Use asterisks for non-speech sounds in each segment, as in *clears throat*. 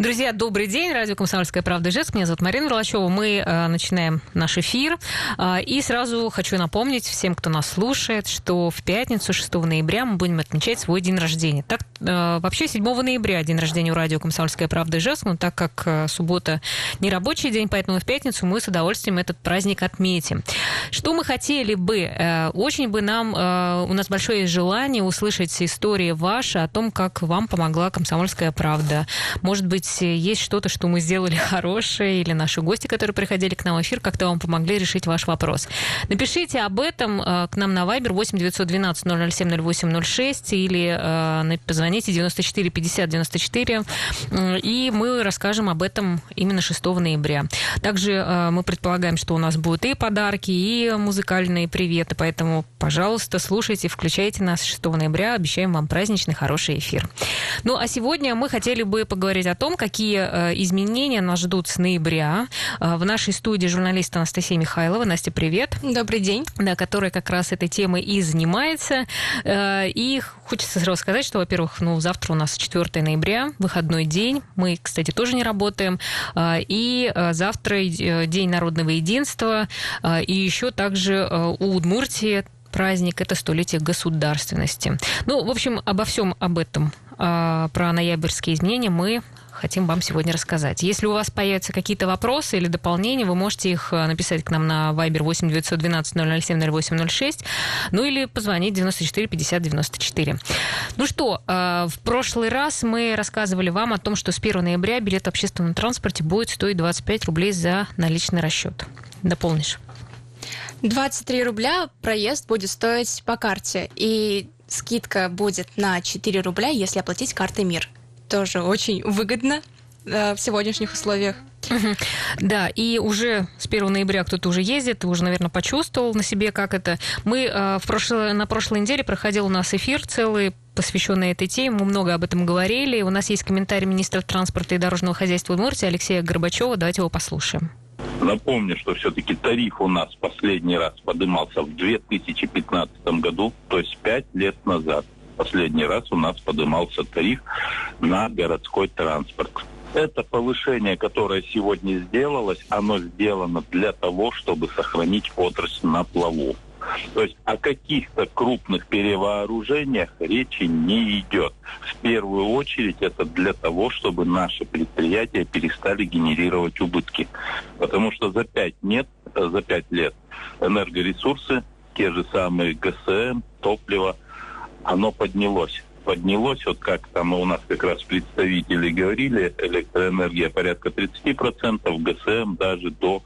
Друзья, добрый день. Радио «Комсомольская правда» Ижевск. Меня зовут Марина Верлачева. Мы э, начинаем наш эфир. Э, и сразу хочу напомнить всем, кто нас слушает, что в пятницу, 6 ноября, мы будем отмечать свой день рождения. Так, э, вообще 7 ноября день рождения у радио «Комсомольская правда» Ижевск. Но так как э, суббота не рабочий день, поэтому в пятницу мы с удовольствием этот праздник отметим. Что мы хотели бы? Э, очень бы нам, э, у нас большое желание услышать истории ваши о том, как вам помогла «Комсомольская правда». Может быть, есть что-то, что мы сделали *laughs* хорошее, или наши гости, которые приходили к нам в эфир, как-то вам помогли решить ваш вопрос. Напишите об этом э, к нам на Viber 8 912 007 0806 или э, позвоните 94 50 94, и мы расскажем об этом именно 6 ноября. Также э, мы предполагаем, что у нас будут и подарки, и музыкальные приветы, поэтому, пожалуйста, слушайте, включайте нас 6 ноября, обещаем вам праздничный хороший эфир. Ну, а сегодня мы хотели бы поговорить о том, какие э, изменения нас ждут с ноября. Э, в нашей студии журналист Анастасия Михайлова. Настя, привет. Добрый день. Да, которая как раз этой темой и занимается. Э, и хочется сразу сказать, что, во-первых, ну, завтра у нас 4 ноября, выходной день. Мы, кстати, тоже не работаем. И завтра День народного единства. И еще также у Удмуртии праздник, это столетие государственности. Ну, в общем, обо всем об этом, про ноябрьские изменения мы хотим вам сегодня рассказать. Если у вас появятся какие-то вопросы или дополнения, вы можете их э, написать к нам на Viber 8 912 007 0806, ну или позвонить 94 50 94. Ну что, э, в прошлый раз мы рассказывали вам о том, что с 1 ноября билет в общественном транспорте будет стоить 25 рублей за наличный расчет. Дополнишь? 23 рубля проезд будет стоить по карте. И скидка будет на 4 рубля, если оплатить картой МИР тоже очень выгодно э, в сегодняшних условиях. Да, и уже с 1 ноября кто-то уже ездит, ты уже, наверное, почувствовал на себе, как это. Мы э, в прошлой, на прошлой неделе проходил у нас эфир целый, посвященный этой теме. Мы много об этом говорили. У нас есть комментарий министра транспорта и дорожного хозяйства Удмуртии Алексея Горбачева. Давайте его послушаем. Напомню, что все-таки тариф у нас последний раз поднимался в 2015 году, то есть пять лет назад последний раз у нас поднимался тариф на городской транспорт. Это повышение, которое сегодня сделалось, оно сделано для того, чтобы сохранить отрасль на плаву. То есть о каких-то крупных перевооружениях речи не идет. В первую очередь это для того, чтобы наши предприятия перестали генерировать убытки. Потому что за пять нет, за пять лет энергоресурсы, те же самые ГСМ, топливо – оно поднялось. Поднялось, вот как там у нас как раз представители говорили, электроэнергия порядка 30%, ГСМ даже до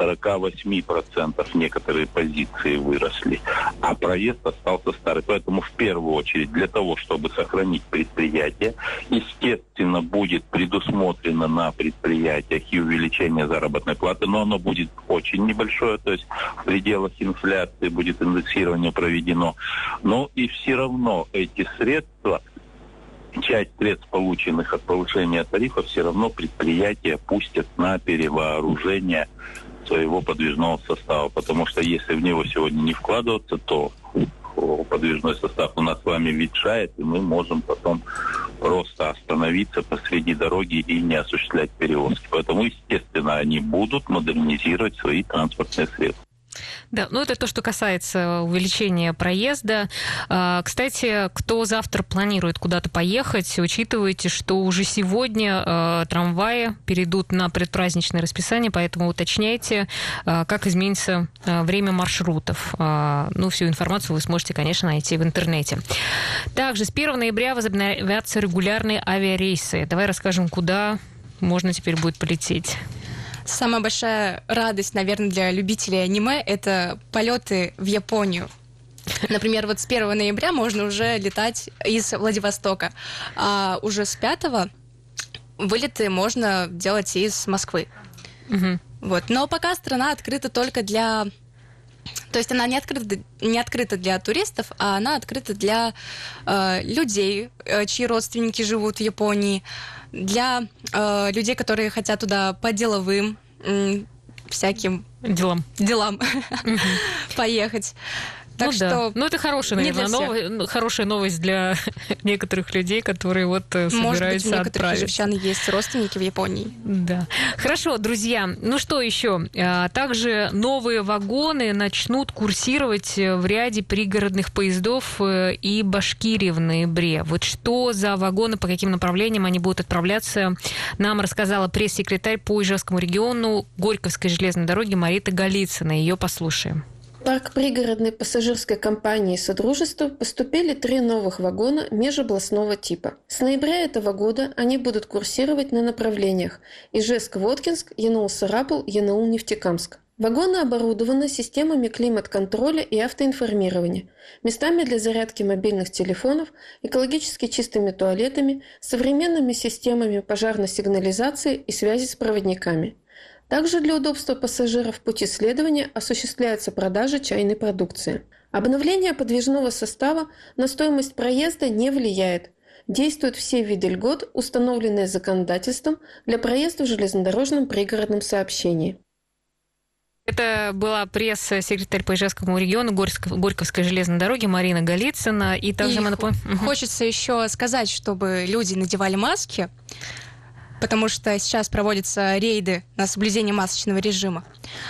48% некоторые позиции выросли, а проезд остался старый. Поэтому в первую очередь для того, чтобы сохранить предприятие, естественно, будет предусмотрено на предприятиях и увеличение заработной платы, но оно будет очень небольшое, то есть в пределах инфляции будет индексирование проведено. Но и все равно эти средства часть средств, полученных от повышения тарифа, все равно предприятия пустят на перевооружение своего подвижного состава, потому что если в него сегодня не вкладываться, то подвижной состав у нас с вами ветшает, и мы можем потом просто остановиться посреди дороги и не осуществлять перевозки. Поэтому, естественно, они будут модернизировать свои транспортные средства. Да, ну это то, что касается увеличения проезда. А, кстати, кто завтра планирует куда-то поехать, учитывайте, что уже сегодня а, трамваи перейдут на предпраздничное расписание, поэтому уточняйте, а, как изменится время маршрутов. Ну, всю информацию вы сможете, конечно, найти в интернете. Также с 1 ноября возобновятся регулярные авиарейсы. Давай расскажем, куда можно теперь будет полететь. Самая большая радость, наверное, для любителей аниме – это полеты в Японию. Например, вот с 1 ноября можно уже летать из Владивостока, а уже с 5 вылеты можно делать из Москвы. Угу. Вот. Но пока страна открыта только для то есть она не открыта, не открыта для туристов, а она открыта для э, людей, э, чьи родственники живут в Японии, для э, людей, которые хотят туда по деловым э, всяким делам, делам *laughs* поехать. Так ну, что да. Ну, это хорошая, наверное, всех. новость, хорошая новость для *laughs* некоторых людей, которые вот э, Может быть, у собираются некоторых египтян есть родственники в Японии. Да. Хорошо, друзья. Ну что еще? А, Также новые вагоны начнут курсировать э, в ряде пригородных поездов э, и Башкирии в ноябре. Вот что за вагоны, по каким направлениям они будут отправляться, нам рассказала пресс-секретарь по Ижевскому региону Горьковской железной дороги Марита Голицына. Ее послушаем. Парк пригородной пассажирской компании «Содружество» поступили три новых вагона межобластного типа. С ноября этого года они будут курсировать на направлениях Ижевск-Воткинск, Янаул-Сарапул, Янаул-Нефтекамск. Вагоны оборудованы системами климат-контроля и автоинформирования, местами для зарядки мобильных телефонов, экологически чистыми туалетами, современными системами пожарной сигнализации и связи с проводниками. Также для удобства пассажиров в пути следования осуществляется продажа чайной продукции. Обновление подвижного состава на стоимость проезда не влияет. Действуют все виды льгот, установленные законодательством для проезда в железнодорожном пригородном сообщении. Это была пресс-секретарь по Ижевскому региону Горьковской, железной дороги Марина Голицына. И также И мы напомним... Хочется еще сказать, чтобы люди надевали маски, потому что сейчас проводятся рейды на соблюдение масочного режима.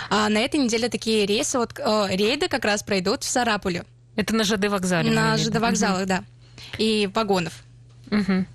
А на этой неделе такие рейсы, вот э, рейды как раз пройдут в Сарапуле, Это на ЖД вокзале. на. ЖД вокзалах, да, и вагонов. Мгм.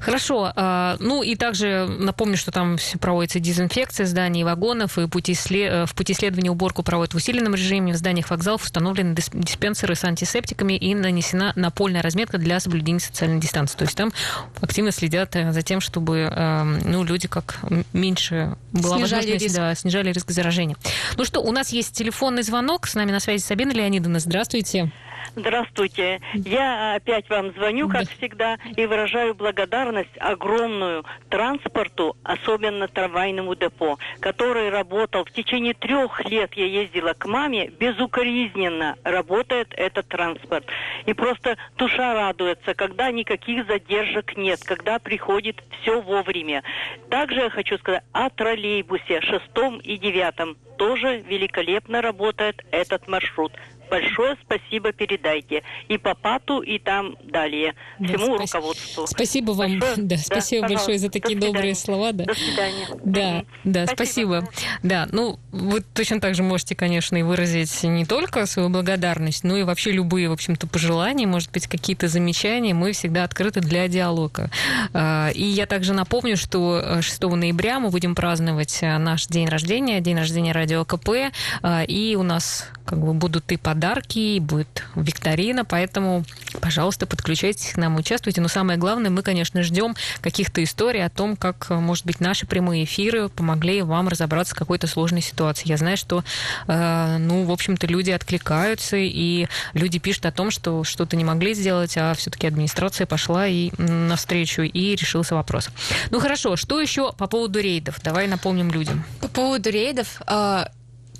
Хорошо. а, Ну и также напомню, что там проводится дезинфекция зданий и вагонов, и пути э, в пути следования уборку проводят в усиленном режиме. В зданиях вокзалов установлены дис- диспенсеры с антисептиками и нанесена напольная разметка для соблюдения социальной дистанции. То есть там активно следят э, за тем, чтобы э, ну, люди как меньше была Снижали возможность, риск. да, снижали риск заражения. Ну что, у нас есть телефонный звонок. С нами на связи Сабина Леонидовна. Здравствуйте. Здравствуйте. Я опять вам звоню, как Да. всегда, и выражаю благодарность огромную транспорту, особенно трамвайному депо, который работал в течение трех лет. Я ездила к маме, безукоризненно работает этот транспорт. И просто душа радуется, когда никаких задержек нет, когда приходит все вовремя. Также я хочу сказать о троллейбусе шестом и девятом. Тоже великолепно работает этот маршрут. Большое спасибо передайте. И Папату, и там далее. Да, Всему спас- руководству. Спасибо вам. Большое. Да, спасибо пожалуйста. большое за такие До добрые слова. Да. До свидания. Да, да, спасибо. Да, ну, вы точно так же можете, конечно, и выразить не только свою благодарность, но и вообще любые, в общем-то, пожелания, может быть, какие-то замечания. Мы всегда открыты для диалога. А, И я также напомню, что э, 6 ноября мы будем праздновать э, наш день рождения, день рождения радио КП, а, и у нас как бы будут и подарки, и будет викторина, поэтому, пожалуйста, подключайтесь к нам, участвуйте. Но самое главное, мы, конечно, ждем каких-то историй о том, как, э, может быть, наши прямые эфиры помогли вам разобраться в какой-то сложной ситуации. Я знаю, что, э, ну, в общем-то, люди откликаются, и люди пишут о том, что что-то не могли сделать, а все-таки администрация пошла и навстречу, и решился вопрос. Ну, хорошо, что еще по поводу рейдов? Давай напомним людям. По поводу рейдов, э,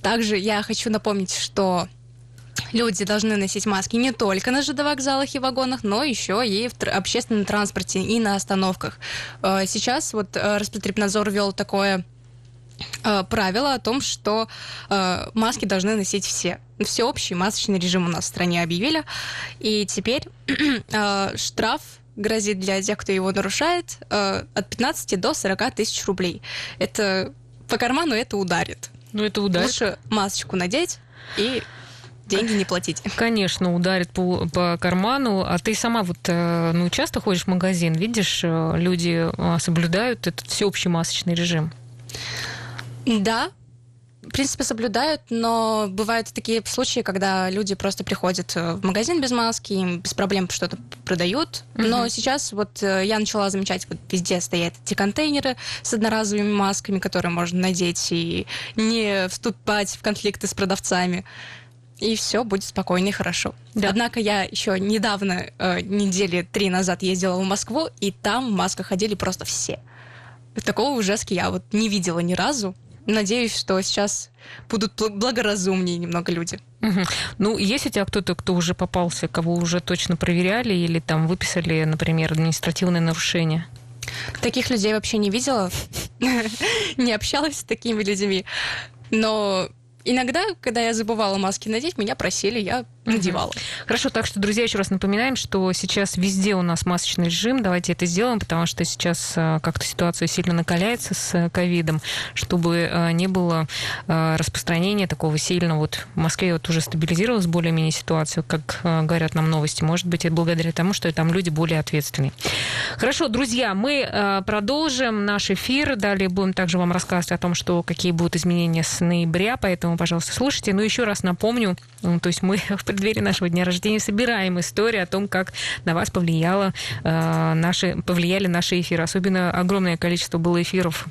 также я хочу напомнить, что люди должны носить маски не только на ЖД вокзалах и вагонах, но еще и в тр- общественном транспорте и на остановках. Э, Сейчас вот э, Роспотребнадзор ввел такое э, правило о том, что э, маски должны носить все. Всеобщий масочный режим у нас в стране объявили. И теперь *clears throat* э, штраф грозит для тех, кто его нарушает, э, от 15 до 40 тысяч рублей. Это по карману это ударит. Ну, это ударит. Лучше масочку надеть и деньги не платить. *laughs* Конечно, ударит по, по карману. А ты сама вот э, ну, часто ходишь в магазин, видишь, э, люди э, соблюдают этот всеобщий масочный режим. Да, в принципе, соблюдают, но бывают такие случаи, когда люди просто приходят в магазин без маски, им без проблем что-то продают. Но сейчас вот я начала замечать, вот везде стоят эти контейнеры с одноразовыми масками, которые можно надеть и не вступать в конфликты с продавцами. И все будет спокойно и хорошо. Да. Однако я еще недавно, э, недели три назад ездила в Москву, и там в масках ходили просто все. Такого Ижевске я вот не видела ни разу. Надеюсь, что сейчас будут бл- благоразумнее немного люди. Мгм. Ну, есть у тебя кто-то, кто уже попался, кого уже точно проверяли или там выписали, например, административное нарушение? Таких людей вообще не видела, *laughs* не общалась с такими людьми. Но иногда, когда я забывала маски надеть, меня просили, я надевала. Хорошо, так что, друзья, еще раз напоминаем, что сейчас везде у нас масочный режим. Давайте это сделаем, потому что сейчас э, как-то ситуация сильно накаляется с э, ковидом, чтобы э, не было распространения такого сильного. Вот в Москве вот уже стабилизировалась более-менее ситуация, как говорят нам новости. Может быть, это благодаря тому, что там люди более ответственные. Хорошо, друзья, мы продолжим наш эфир. Далее будем также вам рассказывать о том, что какие будут изменения с ноября, поэтому, пожалуйста, слушайте. Ну, еще раз напомню, то есть мы *laughs* в преддверии нашего дня рождения собираем историю о том, как на вас повлияло, э, наши, повлияли наши эфиры. Особенно огромное количество было эфиров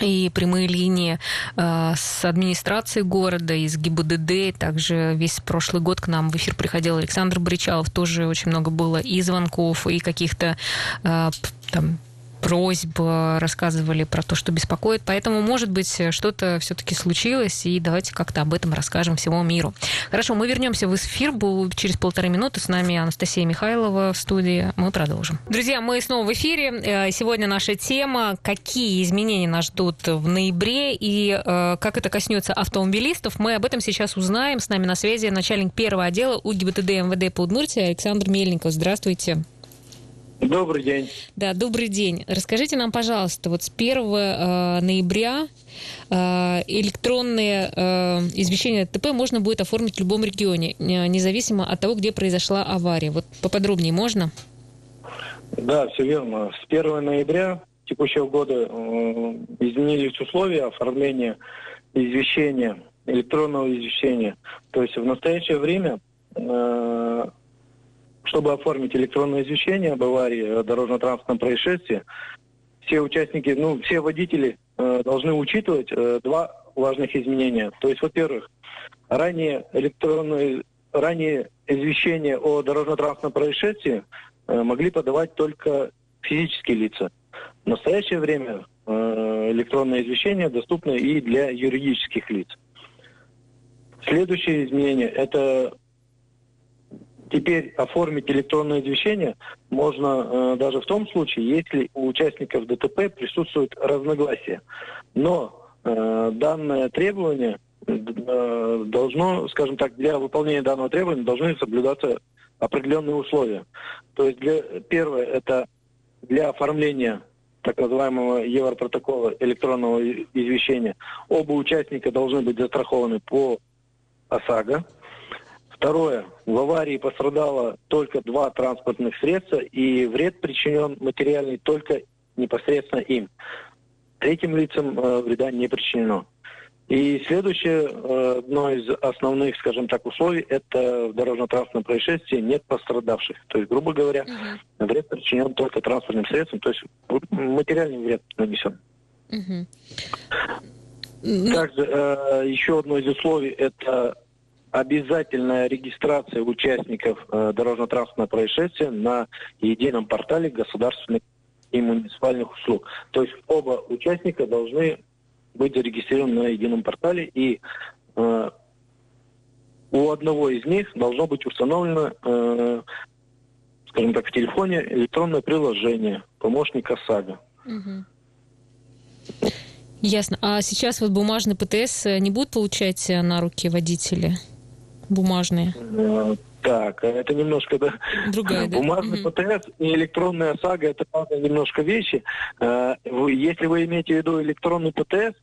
и прямые линии э, с администрацией города, из ГИБДД. Также весь прошлый год к нам в эфир приходил Александр Бричалов. Тоже очень много было и звонков, и каких-то э, там просьб, рассказывали про то, что беспокоит. Поэтому, может быть, что-то все-таки случилось, и давайте как-то об этом расскажем всему миру. Хорошо, мы вернемся в эфир через полторы минуты. С нами Анастасия Михайлова в студии. Мы продолжим. Друзья, мы снова в эфире. Э, сегодня наша тема «Какие изменения нас ждут в ноябре и э, как это коснется автомобилистов?» Мы об этом сейчас узнаем. С нами на связи начальник первого отдела УГИБТД МВД по Удмуртии Александр Мельников. Здравствуйте. Добрый день. Да, добрый день. Расскажите нам, пожалуйста, вот с 1 э, ноября э, электронные э, извещения ТП можно будет оформить в любом регионе, э, независимо от того, где произошла авария. Вот поподробнее можно? Да, все верно. С 1 ноября текущего года э, изменились условия оформления извещения, электронного извещения. То есть в настоящее время э, чтобы оформить электронное извещение об аварии дорожно-транспортном происшествии, все участники, ну, все водители э, должны учитывать э, два важных изменения. То есть, во-первых, ранее электронное, ранее извещение о дорожно-транспортном происшествии э, могли подавать только физические лица. В настоящее время э, электронное извещение доступно и для юридических лиц. Следующее изменение – это Теперь оформить электронное извещение можно э, даже в том случае, если у участников ДТП присутствуют разногласия. Но э, данное требование э, должно, скажем так, для выполнения данного требования должны соблюдаться определенные условия. То есть для, первое это для оформления так называемого Европротокола электронного извещения оба участника должны быть застрахованы по ОСАГО. Второе. В аварии пострадало только два транспортных средства, и вред причинен материальный только непосредственно им. Третьим лицам э, вреда не причинено. И следующее, э, одно из основных, скажем так, условий, это в дорожно-транспортном происшествии нет пострадавших. То есть, грубо говоря, угу. вред причинен только транспортным средством, то есть материальный вред нанесен. Угу. Также э, еще одно из условий это обязательная регистрация участников э, дорожно-транспортного происшествия на едином портале государственных и муниципальных услуг. То есть оба участника должны быть зарегистрированы на едином портале, и э, у одного из них должно быть установлено, э, скажем так, в телефоне электронное приложение помощник ОСАГО. Угу. Ясно. А сейчас вот бумажный ПТС не будут получать на руки водители? Бумажные? Э, так, это немножко да, Другая, да? бумажный угу. ПТС и электронная сага это правда немножко вещи. Э, если вы имеете в виду электронный ПТС,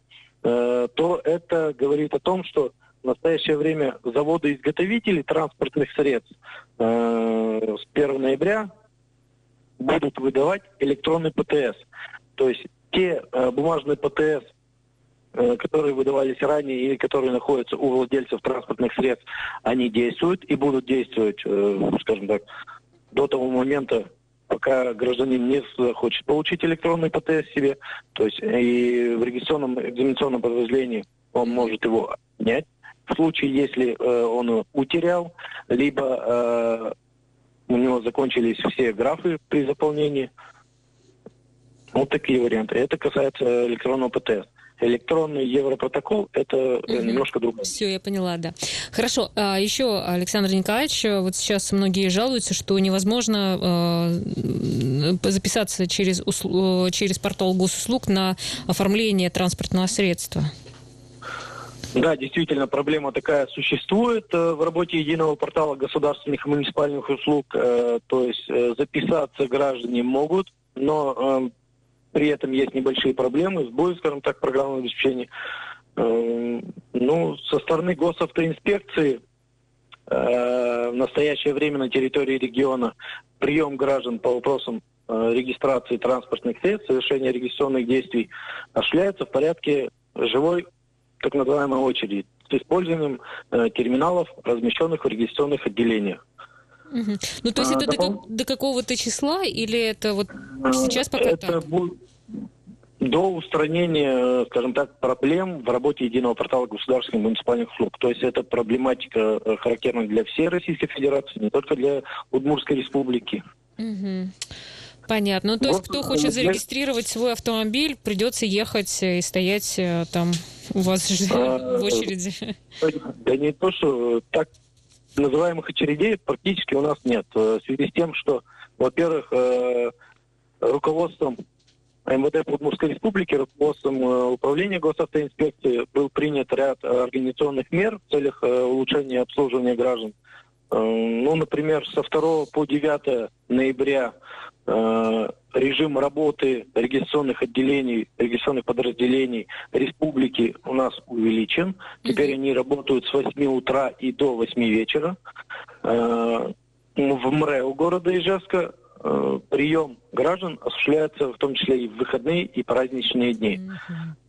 э, то это говорит о том, что в настоящее время заводы-изготовители транспортных средств с 1 ноября будут выдавать электронный ПТС. То есть те бумажные ПТС, Э, которые выдавались ранее или которые находятся у владельцев транспортных средств, они действуют и будут действовать, э, скажем так, до того момента, пока гражданин не захочет получить электронный ПТС себе. То есть и в регистрационном экзаменационном подразделении он может его снять. В случае, если э, он утерял, либо у него закончились все графы при заполнении. Вот такие варианты. Это касается электронного ПТС электронный европротокол – это угу. немножко другое. Все, я поняла, да. Хорошо. А еще, Александр Николаевич, вот сейчас многие жалуются, что невозможно э, записаться через, услу... через портал госуслуг на оформление транспортного средства. Да, действительно, проблема такая существует э, в работе единого портала государственных и муниципальных услуг. Э, то есть э, записаться граждане могут, но при этом есть небольшие проблемы, сбои, скажем так, программного обеспечения. Ну, со стороны госавтоинспекции в настоящее время на территории региона прием граждан по вопросам регистрации транспортных средств, совершения регистрационных действий осуществляется в порядке живой так называемой очереди с использованием э, терминалов, размещенных в регистрационных отделениях. Угу. Ну, то есть а, это допол... до, до какого-то числа или это вот сейчас пока это так? Будет до устранения, скажем так, проблем в работе единого портала государственных муниципальных услуг. То есть это проблематика э, характерна для всей Российской Федерации, не только для Удмуртской Республики. Угу. Понятно. Ну, то есть, кто хочет зарегистрировать свой автомобиль, придется ехать и стоять э, там у вас а, *laughs* в очереди. Да не то, что так называемых очередей практически у нас нет. Э, в связи с тем, что, во-первых, э, руководством МВД Удмуртской Республики, руководством Управления госавтоинспекции был принят ряд организационных мер в целях улучшения обслуживания граждан. Ну, например, со 2 по 9 ноября Э, режим работы регистрационных отделений, регистрационных подразделений республики у нас увеличен. Теперь они работают с 8 утра и до 8 вечера. Э, в МРЭО города Ижевска э, прием граждан осуществляется в том числе и в выходные и праздничные дни.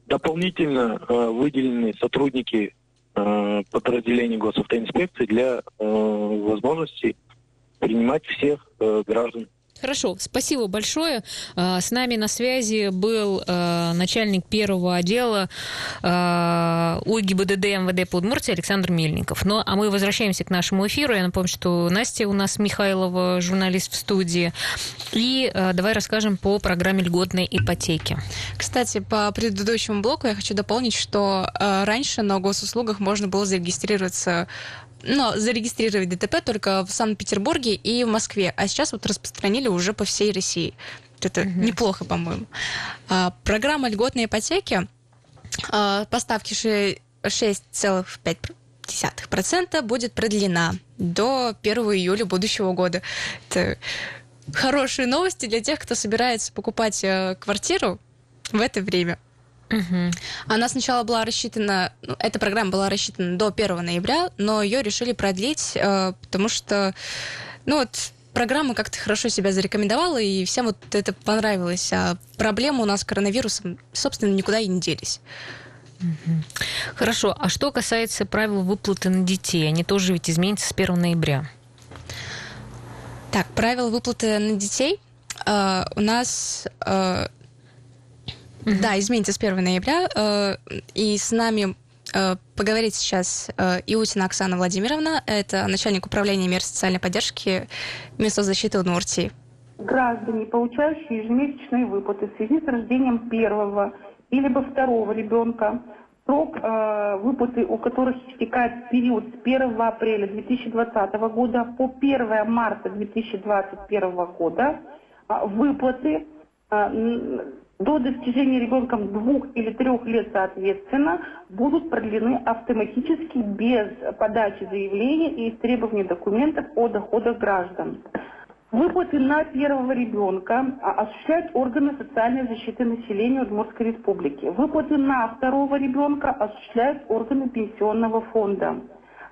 Дополнительно выделены сотрудники подразделений госавтоинспекции для возможности принимать всех граждан Хорошо, спасибо большое. А, с нами на связи был а, начальник первого отдела а, УГИБДД МВД по Александр Мельников. Ну, а мы возвращаемся к нашему эфиру. Я напомню, что Настя у нас Михайлова, журналист в студии. И давай расскажем по программе льготной ипотеки. Кстати, по предыдущему блоку я хочу дополнить, что раньше на госуслугах можно было зарегистрироваться но зарегистрировать ДТП только в Санкт-Петербурге и в Москве, а сейчас вот распространили уже по всей России. Это угу. неплохо, по-моему. А, программа льготной ипотеки а, поставки 6,5% будет продлена до 1 июля будущего года. Это хорошие новости для тех, кто собирается покупать э, квартиру в это время. Угу. Она сначала была рассчитана, ну, эта программа была рассчитана до 1 ноября, но ее решили продлить, э, потому что, ну вот, программа как-то хорошо себя зарекомендовала, и всем вот это понравилось. А проблемы у нас с коронавирусом, собственно, никуда и не делись. Хорошо. А что касается правил выплаты на детей, они тоже ведь изменятся с 1 ноября? Так, правила выплаты на детей э, у нас э, Да, изменится с 1 ноября. Э, и с нами э, поговорить сейчас э, Иутина Оксана Владимировна. Это начальник управления мер социальной поддержки Министерства защиты Удмуртии. Граждане, получающие ежемесячные выплаты в связи с рождением первого или второго ребенка, срок э, выплаты у которых истекает период с 1 апреля 2020 года по 1 марта 2021 года, э, выплаты э, до достижения ребенком двух или трех лет соответственно будут продлены автоматически без подачи заявления и требования документов о доходах граждан. Выплаты на первого ребенка осуществляют органы социальной защиты населения Удмуртской республики. Выплаты на второго ребенка осуществляют органы пенсионного фонда.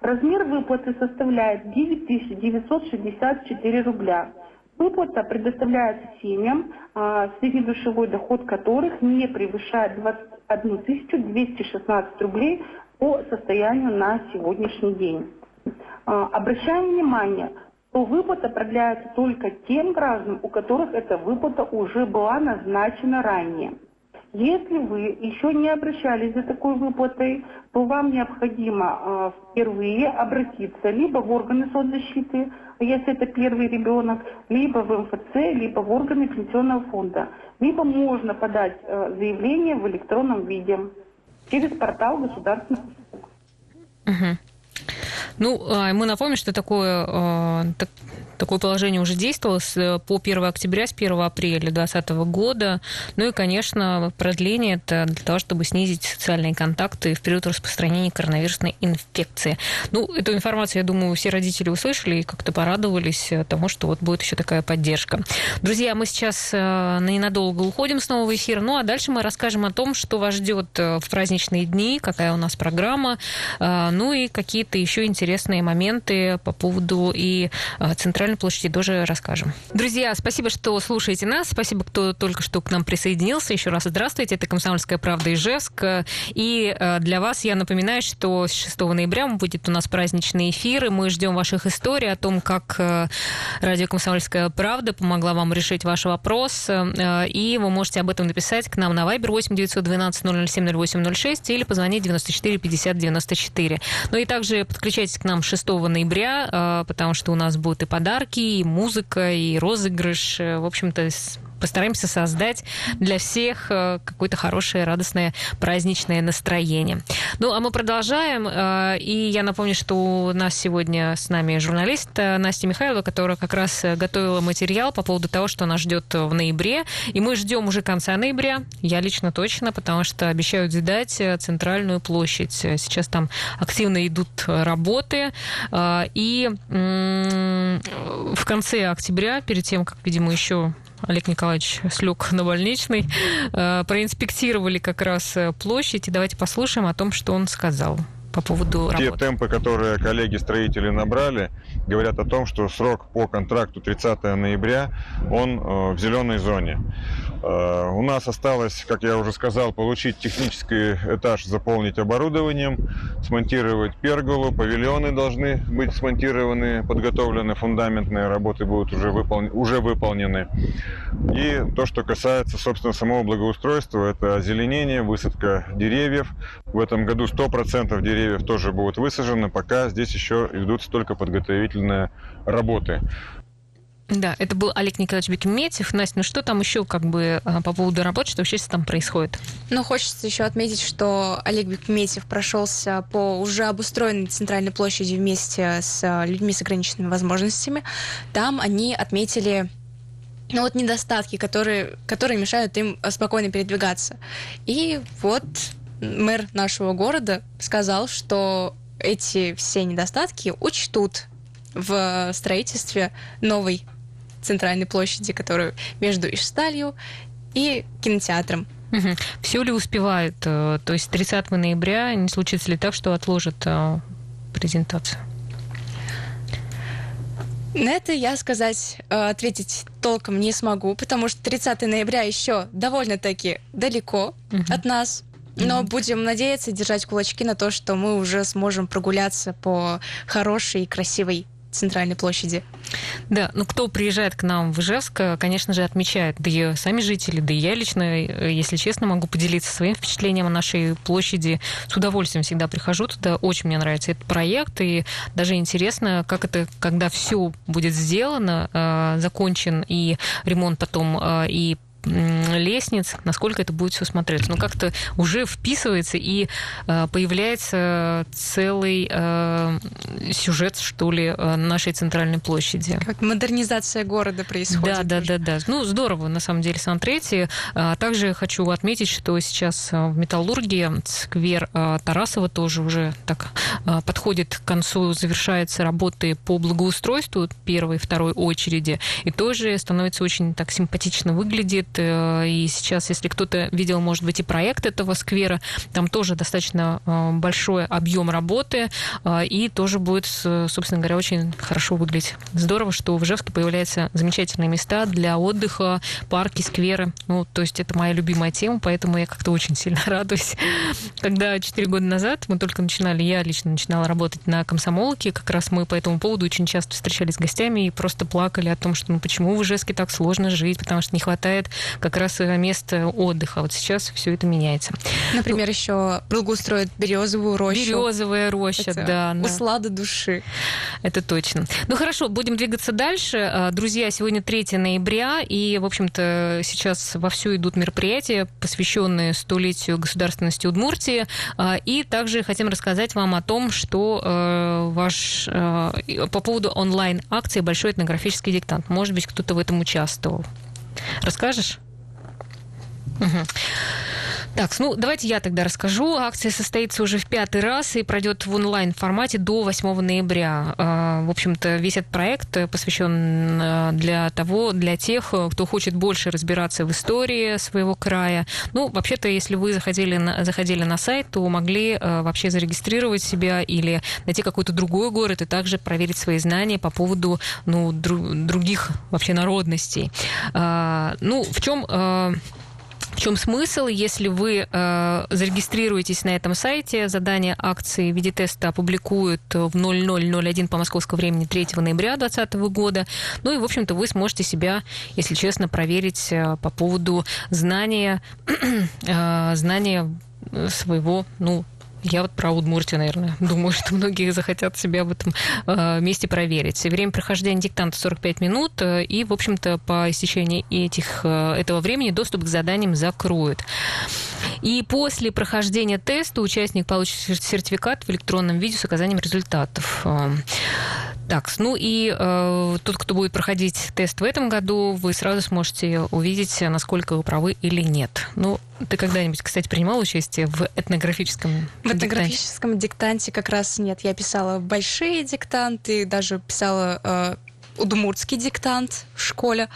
Размер выплаты составляет 9964 рубля. Выплата предоставляется семьям, а, среднедушевой доход которых не превышает 21 216 рублей по состоянию на сегодняшний день. А, обращаем внимание, что выплата продляется только тем гражданам, у которых эта выплата уже была назначена ранее. Если вы еще не обращались за такой выплатой, то вам необходимо э, впервые обратиться либо в органы соцзащиты, если это первый ребенок, либо в МФЦ, либо в органы пенсионного фонда. Либо можно подать э, заявление в электронном виде через портал государственных услуг. Угу. Ну, а, мы напомним, что такое, а, такое положение уже действовало с, по 1 октября, с 1 апреля 2020 года. Ну и, конечно, продление это для того, чтобы снизить социальные контакты в период распространения коронавирусной инфекции. Ну, эту информацию, я думаю, все родители услышали и как-то порадовались тому, что вот будет еще такая поддержка. Друзья, мы сейчас ненадолго уходим снова в эфир, ну а дальше мы расскажем о том, что вас ждет в праздничные дни, какая у нас программа, ну и какие-то еще интересные моменты по поводу и Центральной площади тоже расскажем. Друзья, спасибо, что слушаете нас. Спасибо, кто только что к нам присоединился. Еще раз здравствуйте. Это «Комсомольская правда» Ижевск. И для вас я напоминаю, что с 6 ноября будет у нас праздничный эфир, и мы ждем ваших историй о том, как радио «Комсомольская правда» помогла вам решить ваш вопрос. И вы можете об этом написать к нам на Viber 8 912 007 0806 или позвонить 94 50 94. Ну и также подключайтесь к нам 6 ноября, а, потому что у нас будут и подарки, и музыка, и розыгрыш. В общем-то, постараемся создать для всех э, какое-то хорошее, радостное, праздничное настроение. Ну, а мы продолжаем. Э, и я напомню, что у нас сегодня с нами журналист э, Настя Михайлова, которая как раз готовила материал по поводу того, что нас ждет в ноябре. И мы ждем уже конца ноября. Я лично точно, потому что обещают сдать центральную площадь. Сейчас там активно идут работы. И в конце октября, перед тем, как, видимо, еще Олег Николаевич слег на больничный, э, проинспектировали как раз э, площадь. И давайте послушаем о том, что он сказал по поводу Те работы. темпы, которые коллеги-строители набрали, говорят о том, что срок по контракту 30 ноября, он э, в зеленой зоне. Э, у нас осталось, как я уже сказал, получить технический этаж, заполнить оборудованием, смонтировать перголу, павильоны должны быть смонтированы, подготовлены, фундаментные работы будут уже, выпол... уже выполнены. И то, что касается, собственно, самого благоустройства, это озеленение, высадка деревьев. В этом году 100% деревьев тоже будут высажены, пока здесь еще ведутся только подготовительные работы. Да, это был Олег Николаевич Бекметьев. Настя, ну что там еще как бы а, по поводу работы, что вообще там происходит? Ну, хочется еще отметить, что Олег Бекметьев прошелся по уже обустроенной центральной площади вместе с людьми с ограниченными возможностями. Там они отметили ну вот недостатки, которые, которые мешают им спокойно передвигаться. И вот мэр нашего города сказал, что эти все недостатки учтут в строительстве новой центральной площади, которую между Ишсталью и кинотеатром. Угу. Все ли успевают? Э, то есть 30 ноября не случится ли так, что отложат э, презентацию? На это я сказать, э, ответить толком не смогу, потому что 30 ноября еще довольно-таки далеко угу. от нас. Но будем надеяться, держать кулачки на то, что мы уже сможем прогуляться по хорошей и красивой центральной площади. Да, ну кто приезжает к нам в Ижевск, конечно же, отмечает, да и сами жители, да и я лично, если честно, могу поделиться своим впечатлением о нашей площади. С удовольствием всегда прихожу туда, очень мне нравится этот проект, и даже интересно, как это, когда все будет сделано, э, закончен и ремонт потом, э, и лестниц, насколько это будет все смотреться. Ну, как-то уже вписывается и э, появляется целый э, сюжет, что ли, э, нашей центральной площади. Как модернизация города происходит. Да, да, да, да. Ну, здорово, на самом деле, смотреть. А также хочу отметить, что сейчас в Металлургии сквер Тарасова тоже уже так подходит к концу, завершаются работы по благоустройству первой, второй очереди, и тоже становится очень так симпатично выглядит, и сейчас, если кто-то видел, может быть, и проект этого сквера, там тоже достаточно э, большой объем работы, э, и тоже будет, собственно говоря, очень хорошо выглядеть. Здорово, что в Ижевске появляются замечательные места для отдыха, парки, скверы. Ну, то есть это моя любимая тема, поэтому я как-то очень сильно *laughs* радуюсь. Когда 4 года назад мы только начинали, я лично начинала работать на комсомолке, как раз мы по этому поводу очень часто встречались с гостями и просто плакали о том, что ну почему в Ижевске так сложно жить, потому что не хватает как раз место отдыха. Вот сейчас все это меняется. Например, ну, еще благоустроят березовую рощу. Березовая роща, это да. Услада души. Это точно. Ну хорошо, будем двигаться дальше. А, друзья, сегодня 3 ноября, и, в общем-то, сейчас вовсю идут мероприятия, посвященные столетию государственности Удмуртии. А, и также хотим рассказать вам о том, что э, ваш э, по поводу онлайн-акции «Большой этнографический диктант». Может быть, кто-то в этом участвовал. Расскажешь? Угу. Так, ну давайте я тогда расскажу. Акция состоится уже в пятый раз и пройдет в онлайн-формате до 8 ноября. А, в общем-то, весь этот проект посвящен а, для того, для тех, кто хочет больше разбираться в истории своего края. Ну, вообще-то, если вы заходили на, заходили на сайт, то могли а, вообще зарегистрировать себя или найти какой-то другой город и также проверить свои знания по поводу ну, дру, других вообще народностей. Ну, в чем чем смысл? Если вы э, зарегистрируетесь на этом сайте, задание акции виде теста опубликуют в 0001 по московскому времени 3 ноября 2020 года. Ну и, в общем-то, вы сможете себя, если честно, проверить э, по поводу знания, *clears throat* э, знания своего, ну, я вот про Удмуртию, наверное, *laughs* думаю, что многие захотят себя в этом э, месте проверить. Время прохождения диктанта 45 минут, э, и, в общем-то, по истечении этих, э, этого времени доступ к заданиям закроют. И после прохождения теста участник получит сертификат в электронном виде с указанием результатов. Так, ну и э, тот, кто будет проходить тест в этом году, вы сразу сможете увидеть, насколько вы правы или нет. Ну, ты когда-нибудь, кстати, принимал участие в этнографическом В этнографическом диктанте как раз нет. Я писала большие диктанты, даже писала э, удмуртский диктант в школе,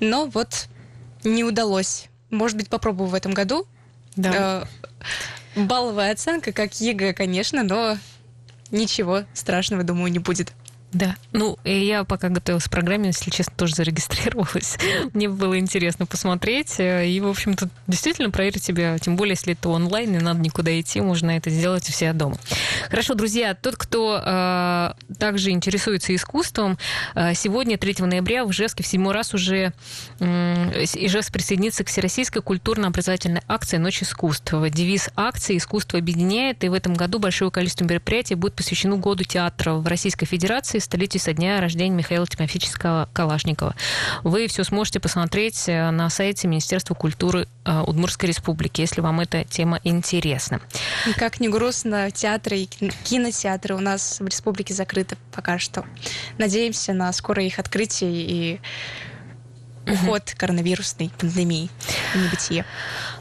но вот не удалось. Может быть, попробую в этом году. Да. Э, балловая оценка, как ЕГЭ, конечно, но ничего страшного, думаю, не будет. Да. Ну, я пока готовилась к программе, если честно, тоже зарегистрировалась. *laughs* Мне было интересно посмотреть. Э, и, в общем-то, действительно проверить себя. Тем более, если это онлайн, не надо никуда идти, можно это сделать у себя дома. Хорошо, друзья, тот, кто э, также интересуется искусством, э, сегодня, 3 ноября, в Ижевске в седьмой раз уже э, Ижевск присоединится к Всероссийской культурно-образовательной акции «Ночь искусств». Девиз акции «Искусство объединяет», и в этом году большое количество мероприятий будет посвящено году театра в Российской Федерации столетию со дня рождения Михаила Тимофеевича Калашникова. Вы все сможете посмотреть э, на сайте Министерства культуры э, Удмуртской Республики, если вам эта тема интересна. И как не грустно, театры и кинотеатры у нас в республике закрыты пока что. Надеемся на скорое их открытие и уход коронавирусной пандемии в небытие.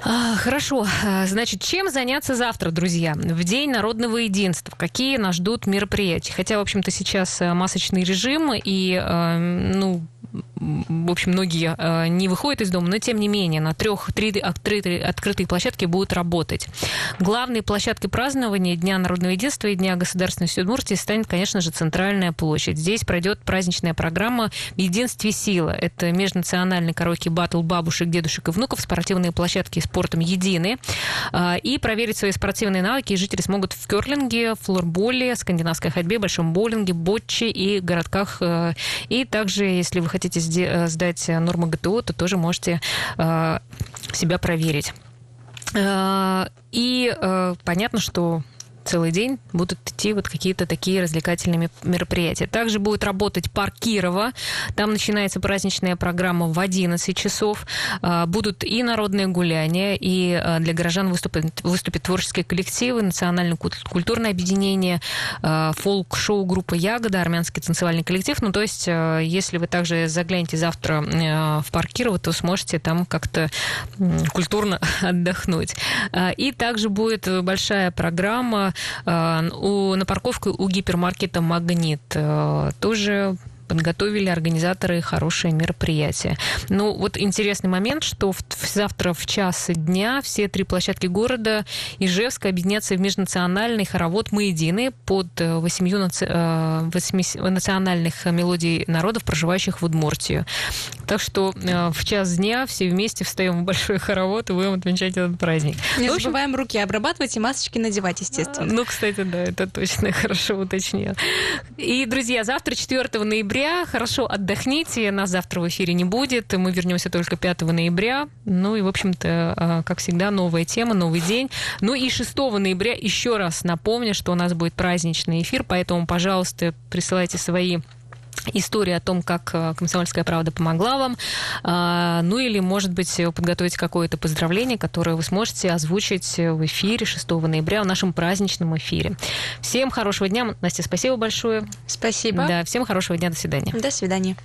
А, хорошо. А, значит, чем заняться завтра, друзья? В День народного единства. Какие нас ждут мероприятия? Хотя, в общем-то, сейчас э, масочный режим, и, э, ну, в общем, многие э, не выходят из дома, но тем не менее на трех три открытые, открытые площадки будут работать. Главной площадкой празднования Дня народного единства и Дня государственности Удмуртии станет, конечно же, центральная площадь. Здесь пройдет праздничная программа «В единстве сила». Это межнациональный караоке батл бабушек, дедушек и внуков, спортивные площадки спортом едины. Э, и проверить свои спортивные навыки жители смогут в керлинге, флорболе, скандинавской ходьбе, большом боулинге, ботче и городках. Э, и также, если вы хотите хотите э, сдать нормы ГТО, то тоже можете э, себя проверить. Э, и понятно, что целый день будут идти вот какие-то такие развлекательные мероприятия. Также будет работать парк Кирова. Там начинается праздничная программа в 11 часов. А, будут и народные гуляния, и а, для горожан выступят, выступят творческие коллективы, национально-культурное объединение, а, фолк-шоу группа «Ягода», армянский танцевальный коллектив. Ну, то есть, если вы также заглянете завтра в парк Кирова, то сможете там как-то культурно *laughs* отдохнуть. И также будет большая программа у, на парковку у гипермаркета «Магнит» э, тоже подготовили организаторы хорошее мероприятие. Ну, вот интересный момент, что в, завтра в час дня все три площадки города Ижевска объединятся в межнациональный хоровод «Мы едины» под э, восемью наци... восьми... национальных мелодий народов, проживающих в Удмуртию. Так что в час дня все вместе встаем в большой хоровод и будем отмечать этот праздник. Не общем... забываем руки обрабатывать и масочки надевать, естественно. Ну, кстати, да, это точно *laughs* хорошо уточнил. И, друзья, завтра, 4 ноября, ноября. Хорошо отдохните. Нас завтра в эфире не будет. Мы вернемся только 5 ноября. Ну и, в общем-то, а, как всегда, новая тема, новый день. Ну и 6 ноября еще раз напомню, что у нас будет праздничный эфир, поэтому, пожалуйста, присылайте свои история о том, как э, «Комсомольская правда» помогла вам. А, ну или, может быть, подготовить какое-то поздравление, которое вы сможете озвучить в эфире 6 ноября в нашем праздничном эфире. Всем хорошего дня. Настя, спасибо большое. Спасибо. Да, всем хорошего дня. До свидания. До свидания.